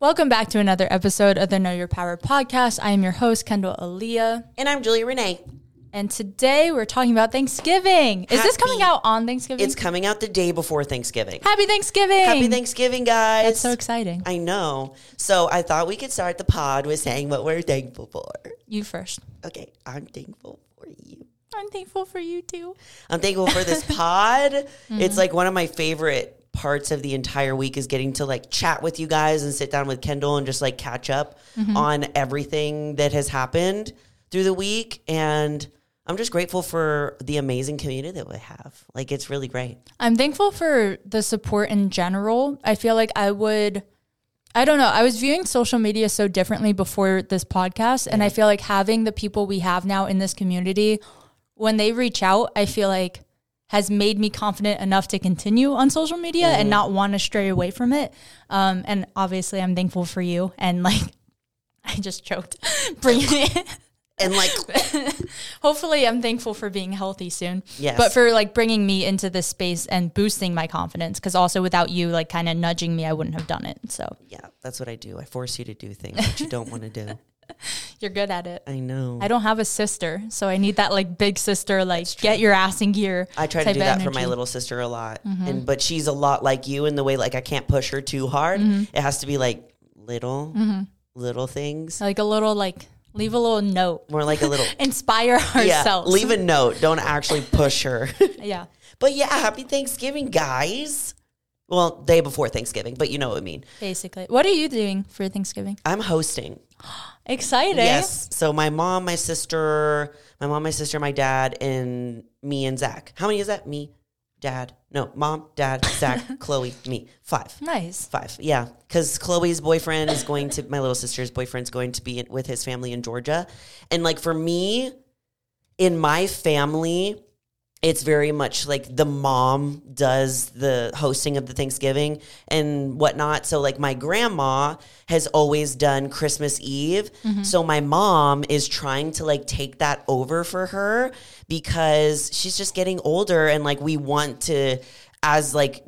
Welcome back to another episode of the Know Your Power podcast. I am your host, Kendall Aaliyah. And I'm Julia Renee. And today we're talking about Thanksgiving. Is this coming out on Thanksgiving? It's coming out the day before Thanksgiving. Happy Thanksgiving. Happy Thanksgiving, guys. That's so exciting. I know. So I thought we could start the pod with saying what we're thankful for. You first. Okay, I'm thankful for you. I'm thankful for you too. I'm thankful for this pod. Mm-hmm. It's like one of my favorite parts of the entire week is getting to like chat with you guys and sit down with Kendall and just like catch up Mm-hmm. on everything that has happened through the week. And I'm just grateful for the amazing community that we have. Like it's really great. I'm thankful for the support in general. I feel like I would I don't know. I was viewing social media so differently before this podcast and I feel like having the people we have now in this community when they reach out, I feel like has made me confident enough to continue on social media and not want to stray away from it. Um, and obviously, I'm thankful for you. And like, I just choked. Bringing it. And like Hopefully, I'm thankful for being healthy soon. Yes. But for like bringing me into this space and boosting my confidence, because also without you like kind of nudging me, I wouldn't have done it. So Yeah, that's what I do. I force you to do things that you don't want to do. you're good at it. I know. I don't have a sister, so I need that like big sister, like get your ass in gear. I try to do that for my little sister a lot, mm-hmm. and but she's a lot like you in the way like I can't push her too hard. Mm-hmm. It has to be like little, mm-hmm. little things, like a little like leave a little note, more like a little. inspire yeah, ourselves. leave a note. Don't actually push her. yeah. but yeah, happy Thanksgiving, guys. Well, day before Thanksgiving, but you know what I mean. Basically, what are you doing for Thanksgiving? I'm hosting. Exciting. Yes. So my mom, my sister, my mom, my sister, my dad, and me and Zach. How many is that? Me, dad. No, mom, dad, Zach, Chloe, me. Five. Nice. Five. Yeah. Because Chloe's boyfriend is going to, my little sister's boyfriend's going to be in, with his family in Georgia. And like for me, in my family, it's very much like the mom does the hosting of the Thanksgiving and whatnot. So, like, my grandma has always done Christmas Eve. So, my mom is trying to like take that over for her because she's just getting older and like we want to, as like,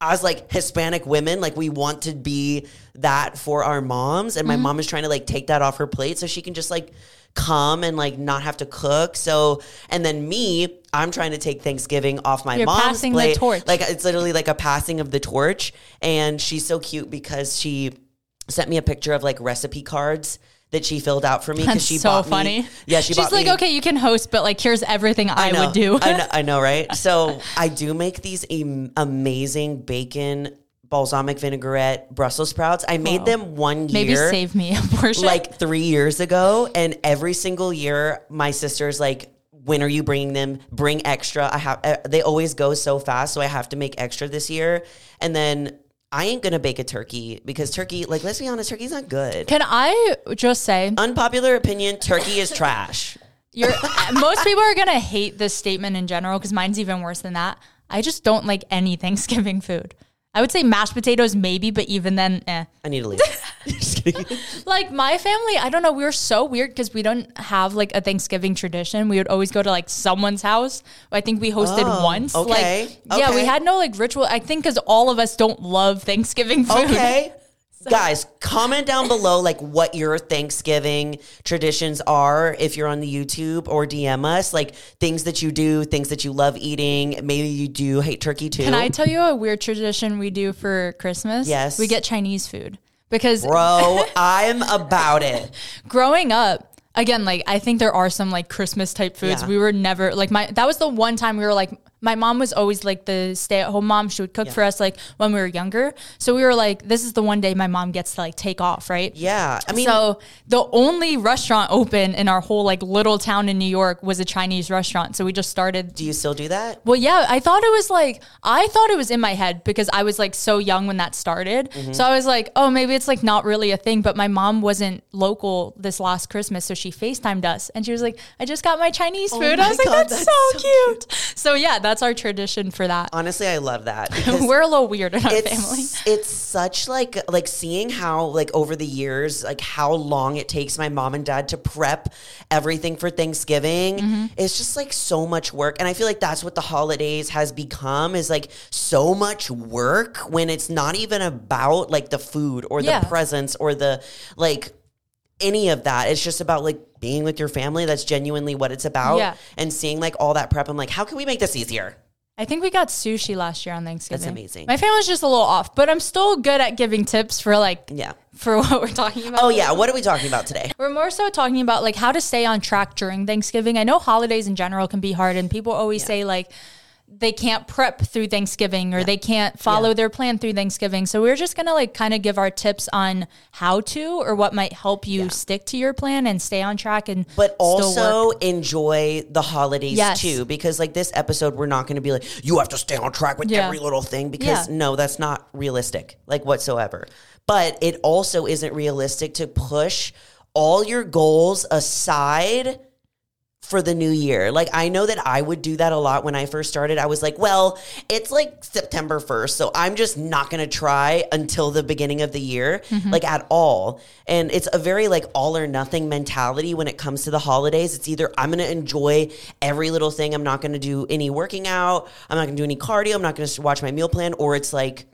as like Hispanic women, like we want to be that for our moms. And my Mm-hmm. mom is trying to like take that off her plate so she can just like come and like not have to cook. So, and then me, I'm trying to take Thanksgiving off my You're mom's passing the plate. torch. Like it's literally like a passing of the torch. And she's so cute because she sent me a picture of like recipe cards that she filled out for me because That's she so bought me- funny. yeah, she She's bought like, me, okay, you can host, but like, here's everything I, know, would do. I know, I know, right? So I do make these am- amazing bacon balsamic vinaigrette Brussels sprouts. I made Wow. them one year. Maybe save me a portion. like three years ago, and every single year, my sister's like, "When are you bringing them? Bring extra." I have. Uh, they always go so fast, so I have to make extra this year. And then I ain't gonna bake a turkey because turkey, like, let's be honest, turkey's not good. Can I just say, Unpopular opinion: turkey is trash. you're most people are gonna hate this statement in general because mine's even worse than that. I just don't like any Thanksgiving food. I would say mashed potatoes, maybe, but even then, eh. I need to leave. Just kidding. Like my family, I don't know. We were so weird because we don't have like a Thanksgiving tradition. We would always go to like someone's house. I think we hosted Oh, once. okay, Like, yeah, we okay. had no like ritual. I think because all of us don't love Thanksgiving food. Okay. Guys, comment down below like what your Thanksgiving traditions are if you're on the YouTube or DM us, like things that you do, things that you love eating. Maybe you do hate turkey too. Can I tell you a weird tradition we do for Christmas? Yes. We get Chinese food because Bro, I'm about it. growing up, again, like I think there are some like Christmas type foods. Yeah. We were never like my that was the one time we were like my mom was always like the stay at home mom. She would cook for us like when we were younger. So we were like, this is the one day my mom gets to like take off, right? Yeah. I mean, so the only restaurant open in our whole like little town in New York was a Chinese restaurant. So we just started do you still do that? well, yeah, I thought it was like I thought it was in my head because I was like so young when that started. Mm-hmm. So I was like, oh, maybe it's like not really a thing. But my mom wasn't local this last Christmas, so she Facetimed us and she was like, I just got my Chinese food. I Oh my was like, that's, that's so, so cute. So yeah, that's that's our tradition for that. Honestly, I love that. We're a little weird in our family. it's it's such like like seeing how like over the years like how long it takes my mom and dad to prep everything for Thanksgiving. Mm-hmm. It's just like so much work and I feel like that's what the holidays has become is like so much work when it's not even about like the food or the Yeah. presents or the like any of that. It's just about like being with your family. That's genuinely what it's about. Yeah. And seeing like all that prep, I'm like, how can we make this easier? I think we got sushi last year on Thanksgiving. That's amazing. My family's just a little off, but I'm still good at giving tips for like Yeah. for what we're talking about. Oh yeah. What are we talking about today? We're more so talking about like how to stay on track during Thanksgiving. I know holidays in general can be hard and people always say like they can't prep through Thanksgiving or they can't follow Yeah. their plan through Thanksgiving. So we're just going to like kind of give our tips on how to or what might help you stick to your plan and stay on track and but work. also enjoy the holidays Yes. too because like this episode we're not going to be like you have to stay on track with Yeah. every little thing because Yeah. no that's not realistic like whatsoever but it also isn't realistic to push all your goals aside for the new year. Like I know that I would do that a lot when I first started. I was like, well, it's like September 1st, so I'm just not going to try until the beginning of the year, Mm-hmm. like at all. And it's a very like all or nothing mentality when it comes to the holidays. It's either I'm going to enjoy every little thing, I'm not going to do any working out, I'm not going to do any cardio, I'm not going to watch my meal plan or it's like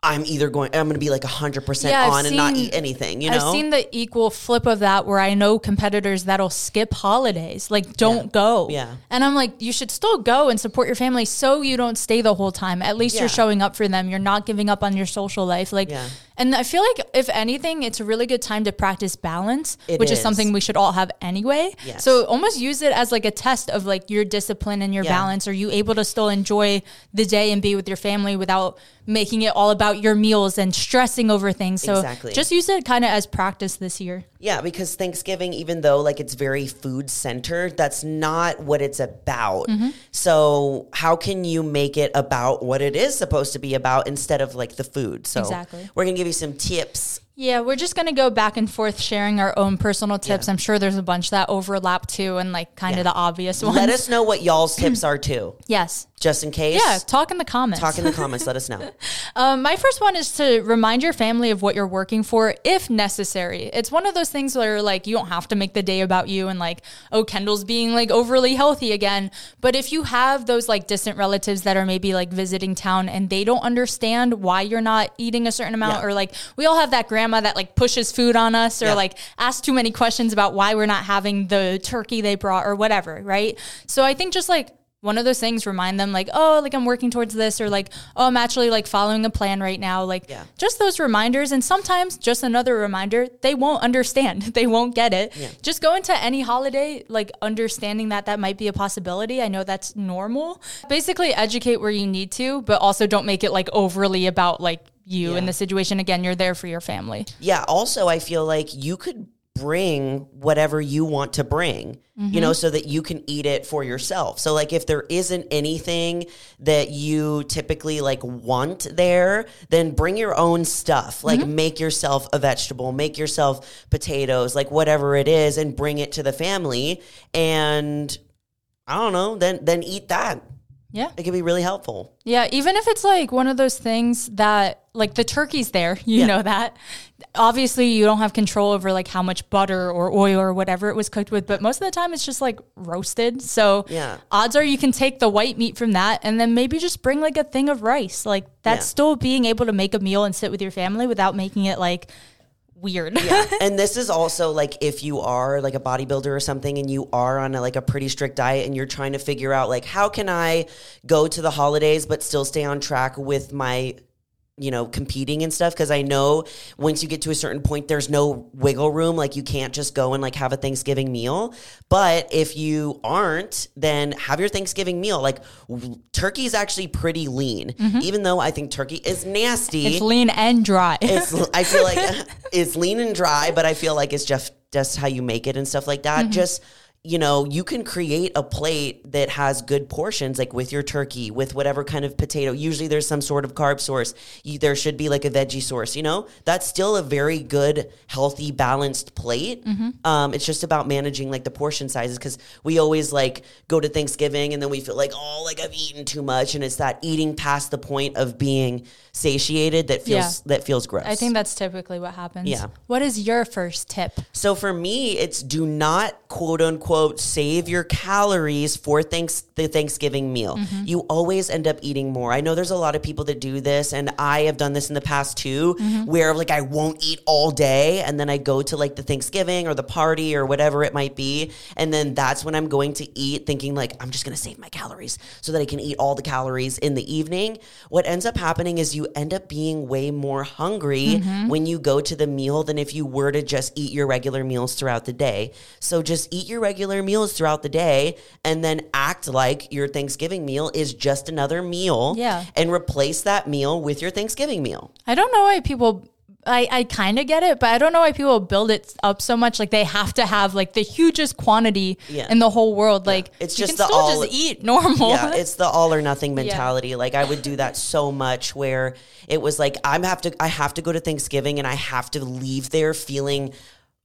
I'm either going I'm going to be like 100% Yeah, on and not eat anything, you know? I've seen the equal flip of that where I know competitors that'll skip holidays, like don't go. Yeah. And I'm like, you should still go and support your family so you don't stay the whole time. At least Yeah. you're showing up for them. You're not giving up on your social life. Like, Yeah. And I feel like if anything, it's a really good time to practice balance, It which is. is. something we should all have anyway. Yes. So almost use it as like a test of like your discipline and your Yeah. balance. Are you able to still enjoy the day and be with your family without making it all about your meals and stressing over things? So Exactly. just use it kind of as practice this year. Yeah, because Thanksgiving, even though like it's very food centered, that's not what it's about. Mm-hmm. So how can you make it about what it is supposed to be about instead of like the food? So Exactly. we're gonna give you some tips. Yeah, we're just going to go back and forth sharing our own personal tips. Yeah. I'm sure there's a bunch that overlap too and like kind Yeah. of the obvious ones. Let us know what y'all's tips are too, yes. Just in case. Yeah, talk in the comments. Talk in the comments. Let us know. Um, my first one is to remind your family of what you're working for if necessary. It's one of those things where like you don't have to make the day about you and like, oh, Kendall's being like overly healthy again. But if you have those like distant relatives that are maybe like visiting town and they don't understand why you're not eating a certain amount, Yeah. or like we all have that grandma that like pushes food on us or Yeah. like asks too many questions about why we're not having the turkey they brought or whatever, right? So I think just like one of those things remind them like oh like i'm working towards this or like oh i'm actually like following a plan right now. Like Yeah. just those reminders and sometimes just another reminder they won't understand. They won't get it. Just go into any holiday like understanding that that might be a possibility. I know that's normal. Basically educate where you need to but also don't make it like overly about like you in the situation. Again you're there for your family. Yeah. Also, I feel like you could bring whatever you want to bring, you know, so that you can eat it for yourself. So, like, if there isn't anything that you typically like want there, then bring your own stuff. Like, mm-hmm. make yourself a vegetable, make yourself potatoes, like whatever it is, and bring it to the family. And I don't know, then then eat that. Yeah It could be really helpful. Yeah, even if it's like one of those things that like the turkey's there, you Yeah. know that. Obviously, you don't have control over like how much butter or oil or whatever it was cooked with, but most of the time it's just like roasted. So, Yeah. odds are you can take the white meat from that and then maybe just bring like a thing of rice. Like that's Yeah. still being able to make a meal and sit with your family without making it like weird. Yeah. and this is also like if you are like a bodybuilder or something and you are on a, like a pretty strict diet and you're trying to figure out like how can I go to the holidays but still stay on track with my you know competing and stuff because I know once you get to a certain point there's no wiggle room like you can't just go and like have a Thanksgiving meal. But if you aren't then have your Thanksgiving meal. Like w- turkey is actually pretty lean. Mm-hmm. Even though I think turkey is nasty. It's lean and dry. it's I feel like it's lean and dry, but I feel like it's just just how you make it and stuff like that. Mm-hmm. Just you know, you can create a plate that has good portions, like with your turkey, with whatever kind of potato. Usually there's some sort of carb source. You, there should be like a veggie source, you know? That's still a very good, healthy, balanced plate. Um, it's just about managing like the portion sizes because we always like go to Thanksgiving and then we feel like, oh, like I've eaten too much. And it's that eating past the point of being satiated that feels, that feels gross. I think that's typically what happens. Yeah. What is your first tip? So for me, it's do not quote unquote save your calories for thanks the Thanksgiving meal. Mm-hmm. You always end up eating more. I know there's a lot of people that do this, and I have done this in the past too, Mm-hmm. where like I won't eat all day, and then I go to like the Thanksgiving or the party or whatever it might be, and then that's when I'm going to eat, thinking like I'm just gonna save my calories so that I can eat all the calories in the evening. What ends up happening is you end up being way more hungry Mm-hmm. when you go to the meal than if you were to just eat your regular meals throughout the day. So just eat your regular meals throughout the day and then act like your Thanksgiving meal is just another meal. Yeah. And replace that meal with your Thanksgiving meal. I don't know why people. I, I kind of get it, but I don't know why people build it up so much. Like they have to have like the hugest quantity Yeah. in the whole world. Like It's you just can the still all- just eat normal. Yeah, it's the all or nothing mentality. Like I would do that so much where it was like I'm have to I have to go to Thanksgiving and I have to leave there feeling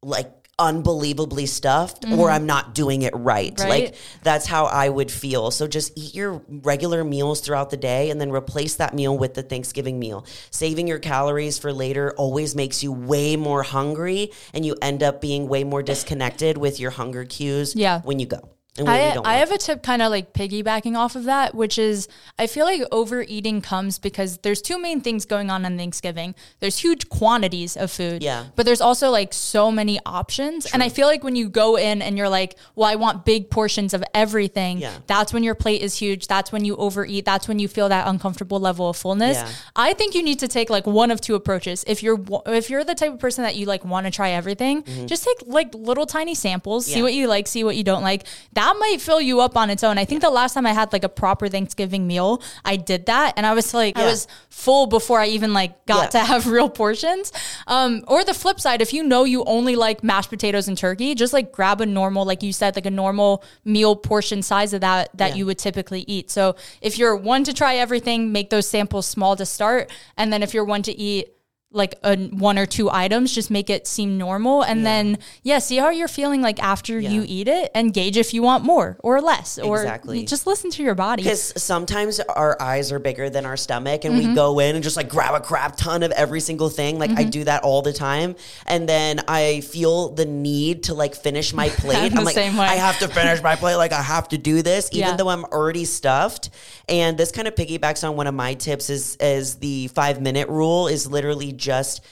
like unbelievably stuffed or I'm not doing it right. Mm-hmm. Right. Like that's how I would feel. So just eat your regular meals throughout the day and then replace that meal with the Thanksgiving meal. Saving your calories for later always makes you way more hungry and you end up being way more disconnected with your hunger cues Yeah. when you go. And when you I, I have a tip kind of like piggybacking off of that, which is I feel like overeating comes because there's two main things going on on Thanksgiving. There's huge quantities of food. Yeah. But there's also like so many options. And I feel like when you go in and you're like, well, I want big portions of everything, Yeah. that's when your plate is huge. That's when you overeat. That's when you feel that uncomfortable level of fullness. Yeah. I think you need to take like one of two approaches. If you're if you're the type of person that you like want to try everything, just take like little tiny samples, see Mm-hmm. What you like, see what you don't like. That might fill you up on its own. I think the last time I had like a proper Thanksgiving meal, I did that and I was like I was full before I even like got Yeah. to have real portions. Um or the flip side, if you know you only like mashed potatoes and turkey, just like grab a normal like you said like a normal meal portion size of that that Yeah. you would typically eat. So if you're one to try everything, make those samples small to start and then if you're one to eat like a one or two items, just make it seem normal. And then, yeah, see how you're feeling like after you eat it and gauge if you want more or less. Or Exactly. just listen to your body. Because sometimes our eyes are bigger than our stomach, and Mm-hmm. we go in and just like grab a crap ton of every single thing. Like Mm-hmm. I do that all the time, and then I feel the need to like finish my plate. I'm like, same way. I have to finish my plate. Like I have to do this, even Yeah. though I'm already stuffed. And this kind of piggybacks on one of my tips is is the five minute rule. Is literally just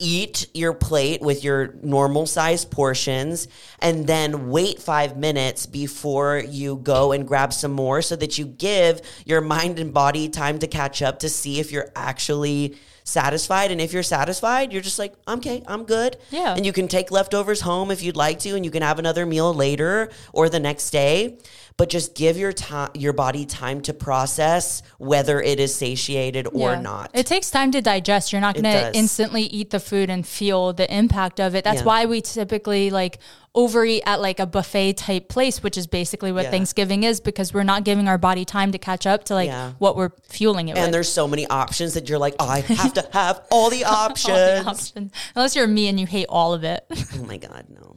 eat your plate with your normal size portions and then wait five minutes before you go and grab some more so that you give your mind and body time to catch up to see if you're actually satisfied. And if you're satisfied you're just like okay i'm good. Yeah. and you can take leftovers home if you'd like to and you can have another meal later or the next day but just give your time your body time to process whether it is satiated or Yeah. not It takes time to digest. You're not going to instantly eat the food and feel the impact of it. That's Yeah. why we typically like overeat at like a buffet type place, which is basically what Yeah. Thanksgiving is because we're not giving our body time to catch up to like what we're fueling it with. and there's so many options that you're like, oh, I have to have all the All the options. Unless you're me and you hate all of it. Oh my god, no.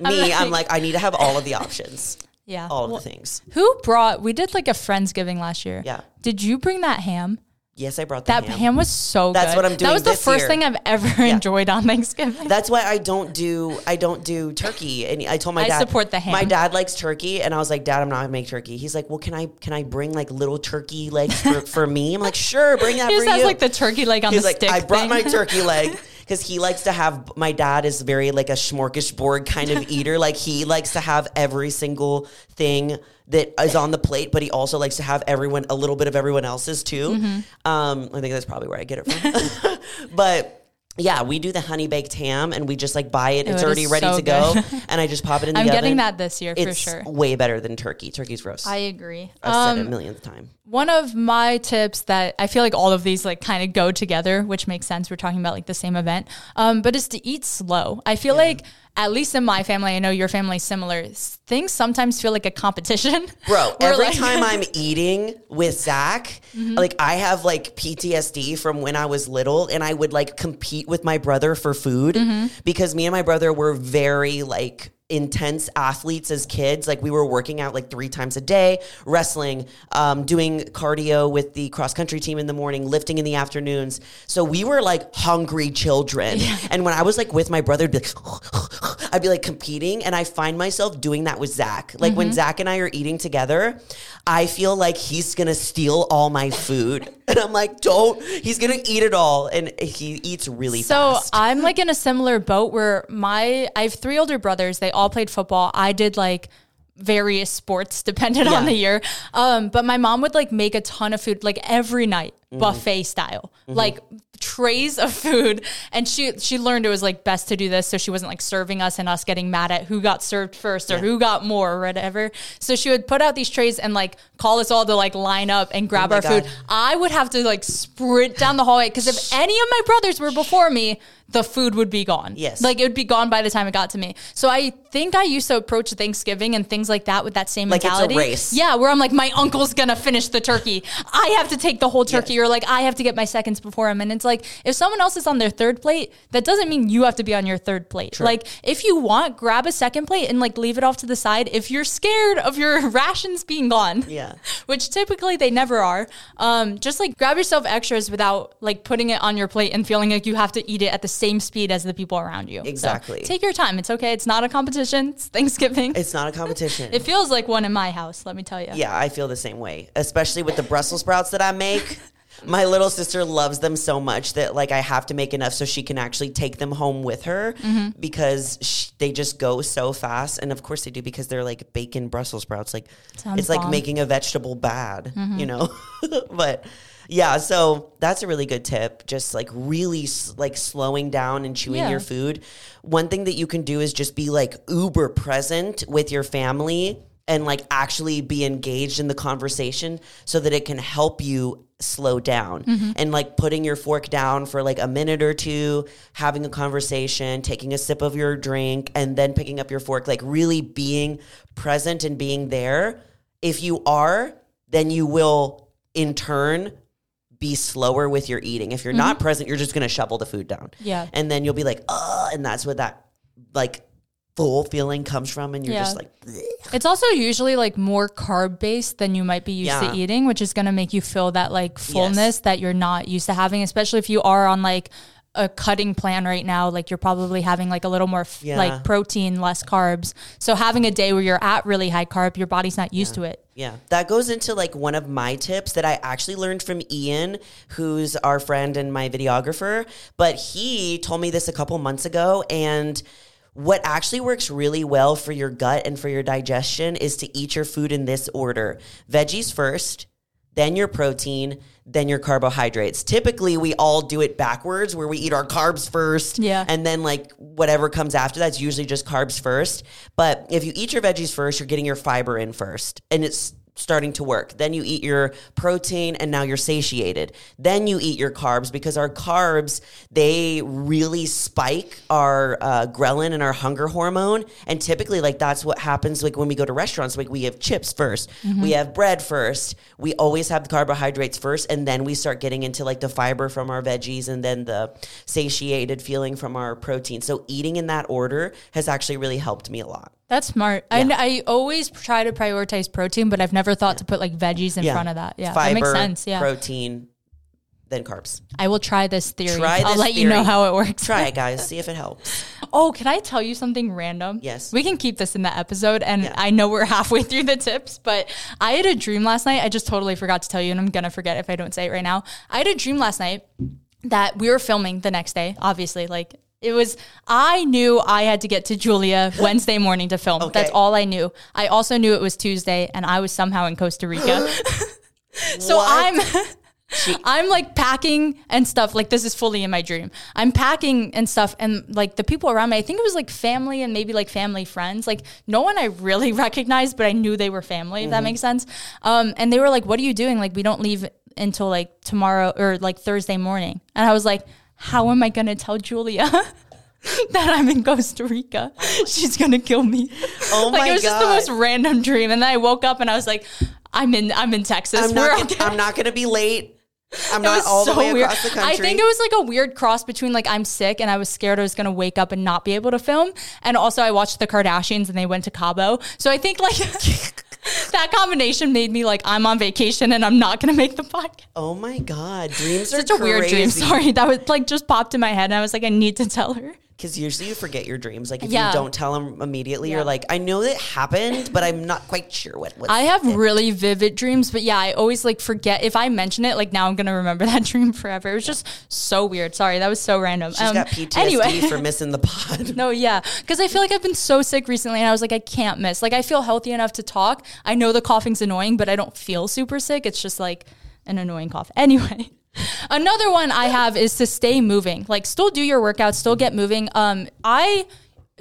Me, I'm like, I need to have all of the options, yeah. all of Well, the things. Who brought? We did like a friendsgiving last year. Yeah. Did you bring that ham? Yes, I brought the That ham. That ham, was so good. That's good. what I'm doing. That was the first year. thing I've ever enjoyed on Thanksgiving. That's why I don't do I don't do turkey. And I told my dad. I dad support the ham. My dad likes turkey, and I was like, Dad, I'm not gonna make turkey. He's like, Well, can I can I bring like little turkey legs for, for me? I'm like, Sure, bring that he for has you. like the turkey leg on He's the like, stick. I brought thing. my turkey leg because he likes to have. My dad is very like a smorgasbord kind of eater. Like he likes to have every single thing that is on the plate, but he also likes to have everyone a little bit of everyone else's too. Mm-hmm. Um, I think that's probably where I get it from. but. Yeah, we do the honey baked ham and we just like buy it. It's it already ready so to go. And I just pop it in the oven. I'm oven. getting that this year for It's sure. way better than turkey. Turkey's gross. I agree. I, agree. have said it a Um, millionth time. One of my tips that I feel like all of these like kind of go together, which makes sense. We're talking about like the same event, um, but is to eat slow. I feel like at least in my family, I know your family's similar. Things sometimes feel like a competition. Bro, every like- time I'm eating with Zach, mm-hmm. like I have like PTSD from when I was little and I would like compete with my brother for food mm-hmm. because me and my brother were very like intense athletes as kids. Like we were working out like three times a day, wrestling, um, doing cardio with the cross country team in the morning, lifting in the afternoons. So we were like hungry children. And when I was like with my brother, I'd be like, I'd be like competing, and I find myself doing that with Zach. Like when Zach and I are eating together, I feel like he's gonna steal all my food, and I'm like, don't. He's gonna eat it all, and he eats really fast. So fast. I'm like in a similar boat where my I have three older brothers. They all played football. I did like various sports depending on the year. Um, but my mom would like make a ton of food like every night. Mm-hmm. buffet style, mm-hmm. like trays of food. And she she learned it was like best to do this so she wasn't like serving us and us getting mad at who got served first or who got more or whatever. So she would put out these trays and like call us all to like line up and grab Oh our food. God. I would have to like sprint down the hallway because if any of my brothers were before me, the food would be gone. Yes. Like it would be gone by the time it got to me. So I think I used to approach Thanksgiving and things like that with that same Like it's a mentality. race. Yeah, where I'm like, my uncle's gonna finish the turkey. I have to take the whole turkey, or like I have to get my seconds before him. And it's like if someone else is on their third plate, that doesn't mean you have to be on your third plate. Like if you want, grab a second plate and like leave it off to the side. If you're scared of your rations being gone. Yeah. Which typically they never are. Um, just like grab yourself extras without like putting it on your plate and feeling like you have to eat it at the same speed as the people around you. So, Exactly. take your time. It's okay. It's not a competition. It's Thanksgiving. it's not a competition. it feels like one in my house, let me tell you. Yeah, I feel the same way, especially with the Brussels sprouts that I make. My little sister loves them so much that like I have to make enough so she can actually take them home with her Mm-hmm. because sh- they just go so fast. And of course they do because they're like bacon Brussels sprouts. Like Sounds it's like bomb. Mm-hmm. making a vegetable bad, you know. but yeah, so that's a really good tip. Just like really s- like slowing down and chewing Yeah. your food. One thing that you can do is just be like uber present with your family and like actually be engaged in the conversation so that it can help you slow down Mm-hmm. and like putting your fork down for like a minute or two having a conversation taking a sip of your drink and then picking up your fork like really being present and being there if you are then you will in turn be slower with your eating if you're not present you're just going to shovel the food down Mm-hmm. Yeah. and then you'll be like uh and that's what that like full feeling comes from and you're Yeah. just like "Bleh." It's also usually like more carb based than you might be used Yeah. to eating, which is going to make you feel that like fullness that you're not used to having, especially if you are on like a cutting plan right now. Like you're probably having like a little more f- Yeah. like protein, less carbs. So having a day where you're at really high carb, your body's not used to it. Yeah, that goes into like one of my tips that I actually learned from Ian, who's our friend and my videographer. But he told me this a couple months ago. And what actually works really well for your gut and for your digestion is to eat your food in this order veggies first, then your protein, then your carbohydrates. Typically, we all do it backwards where we eat our carbs first Yeah. and then like whatever comes after that's usually just carbs first. But if you eat your veggies first, you're getting your fiber in first and it's starting to work. Then you eat your protein and now you're satiated. Then you eat your carbs because our carbs, they really spike our uh, ghrelin and our hunger hormone. And typically like that's what happens like when we go to restaurants, like we have chips 1st we have bread first. We always have the carbohydrates first and then we start getting into like the fiber from our veggies and then the satiated feeling from our protein. So eating in that order has actually really helped me a lot. That's smart. I, I always try to prioritize protein, but I've never thought to put like veggies in front of that. Yeah, Fiber, that makes sense. Yeah, protein, then carbs. I will try this theory. Try I'll let you know how it works. Try it, guys. See if it helps. Oh, can I tell you something random? Yes. We can keep this in the episode. And I know we're halfway through the tips, but I had a dream last night. I just totally forgot to tell you, and I'm going to forget if I don't say it right now. I had a dream last night that we were filming the next day, obviously. Like, it was, I knew I had to get to Julia Wednesday morning to film. Okay. That's all I knew. I also knew it was Tuesday, and I was somehow in Costa Rica. so What? I'm. I'm like packing and stuff. Like this is fully in my dream. I'm packing and stuff, and like the people around me. I think it was like family and maybe like family friends. Like no one I really recognized, but I knew they were family. If that makes sense. Um, and they were like, "What are you doing? Like we don't leave until like tomorrow or like Thursday morning." And I was like, "How am I gonna tell Julia?" that I'm in Costa Rica. She's gonna kill me. Oh like my it was just the most random dream. And then I woke up and I was like, I'm in I'm in Texas. I'm not. I'm not going to be late. I'm It not all the so way weird. across the country. I think it was like a weird cross between like I'm sick and I was scared I was gonna wake up and not be able to film, and also I watched the Kardashians and they went to Cabo. So I think like that combination made me like I'm on vacation and I'm not gonna make the podcast. oh my god, dreams Such are such a weird dream. crazy. Sorry, that was like just popped in my head, and I was like, I need to tell her. Because usually you forget your dreams. Like if Yeah. you don't tell them immediately, Yeah. you're like, I know that happened, but I'm not quite sure what. What's I have really vivid dreams, but yeah, I always like forget if I mention it. Like now, I'm gonna remember that dream forever. It was just so weird. Sorry, that was so random. She's Um, got PTSD Anyway, for missing the pod. no, yeah, because I feel like I've been so sick recently, and I was like, I can't miss. Like I feel healthy enough to talk. I know the coughing's annoying, but I don't feel super sick. It's just like an annoying cough. Anyway. Another one I have is to stay moving. Like still do your workouts, still get moving. Um I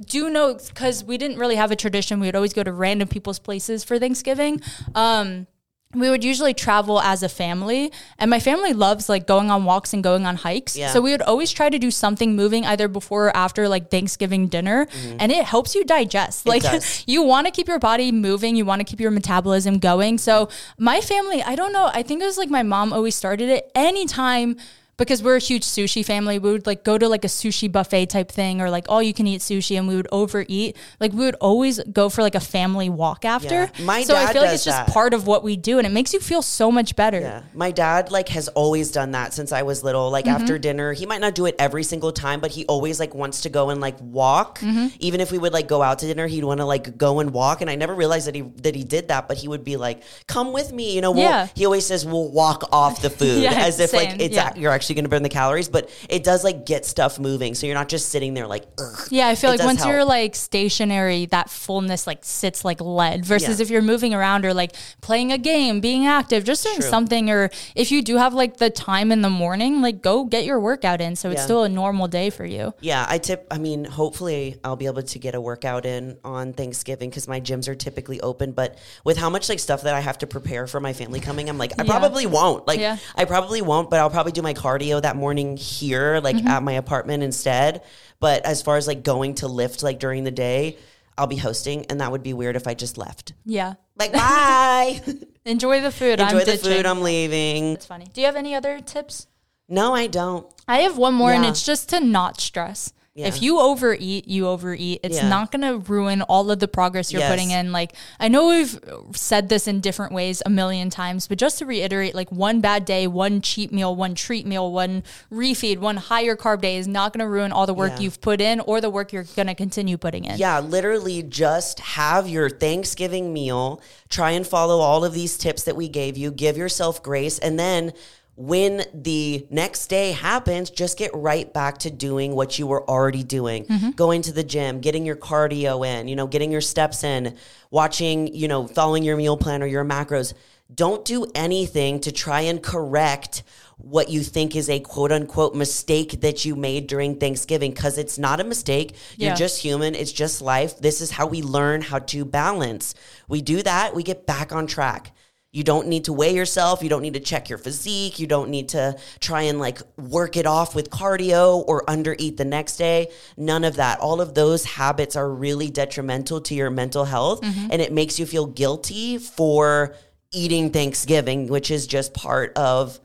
do know because we didn't really have a tradition. We would always go to random people's places for Thanksgiving. Um, we would usually travel as a family, and my family loves like going on walks and going on hikes. Yeah. So we would always try to do something moving either before or after like Thanksgiving dinner, mm-hmm. and it helps you digest. Like does. you want to keep your body moving, you want to keep your metabolism going. So my family, I don't know, I think it was like my mom always started it anytime because we're a huge sushi family, we would like go to like a sushi buffet type thing or like all you can eat sushi and we would overeat. Like we would always go for like a family walk after. Yeah. My so I feel like it's just that. part of what we do and it makes you feel so much better. Yeah. My dad like has always done that since I was little. Like Mm-hmm. after dinner, he might not do it every single time, but he always like wants to go and like walk. Mm-hmm. Even if we would like go out to dinner, he'd want to like go and walk. And I never realized that he that he did that, but he would be like, "Come with me," you know. We'll, Yeah. He always says, "We'll walk off the food," Yeah, as if same. like it's Yeah. ac- you're actually going to burn the calories. But it does like get stuff moving, so you're not just sitting there like, Ugh. Yeah, I feel It like once you're like stationary, that fullness like sits like lead. Versus Yeah. if you're moving around or like playing a game, being active, just doing True. something. Or if you do have like the time in the morning, like go get your workout in. So it's Yeah. still a normal day for you. Yeah, I tip. I mean, hopefully, I'll be able to get a workout in on Thanksgiving because my gyms are typically open. But with how much like stuff that I have to prepare for my family coming, I'm like, I Yeah. probably won't. Like, Yeah. I probably won't. But I'll probably do my cardio that morning here, like Mm-hmm. at my apartment instead. But as far as like going to lift like during the day, I'll be hosting, and that would be weird if I just left. Yeah. Like, bye. Enjoy the food. Enjoy I'm the ditching. food. I'm leaving. It's funny. Do you have any other tips? No, I don't. I have one more, and it's just to not stress. Yeah. If you overeat, you overeat. It's Yeah. not going to ruin all of the progress you're Yes. putting in. Like, I know we've said this in different ways a million times, but just to reiterate, like, one bad day, one cheat meal, one treat meal, one refeed, one higher carb day is not going to ruin all the work Yeah. you've put in or the work you're going to continue putting in. Yeah, literally just have your Thanksgiving meal. Try and follow all of these tips that we gave you. Give yourself grace. And then when the next day happens, just get right back to doing what you were already doing. Mm-hmm. Going to the gym, getting your cardio in, you know, getting your steps in, watching, you know, following your meal plan or your macros. Don't do anything to try and correct what you think is a quote unquote mistake that you made during Thanksgiving because it's not a mistake. You're just human. It's just life. This is how we learn how to balance. We do that, we get back on track. You don't need to weigh yourself. You don't need to check your physique. You don't need to try and like work it off with cardio or undereat the next day. None of that. All of those habits are really detrimental to your mental health mm-hmm. and it makes you feel guilty for eating Thanksgiving, which is just part of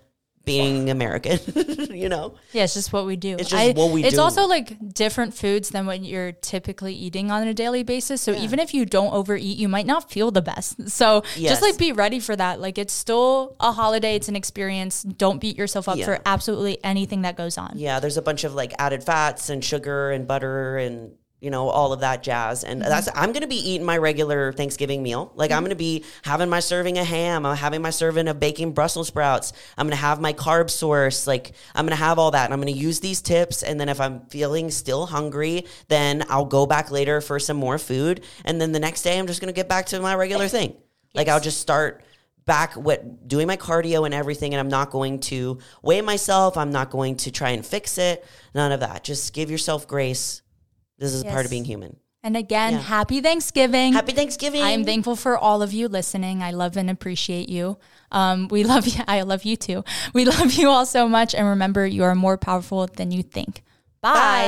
being American, you know? Yeah, it's just what we do. It's just what we It's do. It's also like different foods than what you're typically eating on a daily basis. So even if you don't overeat, you might not feel the best. So Yes. just like be ready for that. Like it's still a holiday, it's an experience. Don't beat yourself up Yeah. for absolutely anything that goes on. Yeah, there's a bunch of like added fats and sugar and butter and you know all of that jazz. And mm-hmm. that's I'm going to be eating my regular Thanksgiving meal. Like I'm mm-hmm. going to be having my serving of ham, I'm having my serving of baking Brussels sprouts. I'm going to have my carb source. Like I'm going to have all that and I'm going to use these tips and then if I'm feeling still hungry, then I'll go back later for some more food and then the next day I'm just going to get back to my regular thing. Like I'll just start back what doing my cardio and everything and I'm not going to weigh myself. I'm not going to try and fix it. None of that. Just give yourself grace. This is a part of being human. And again, Yeah. happy Thanksgiving. Happy Thanksgiving. I am thankful for all of you listening. I love and appreciate you. Um, we love you. I love you too. We love you all so much. And remember, you are more powerful than you think. Bye. Bye.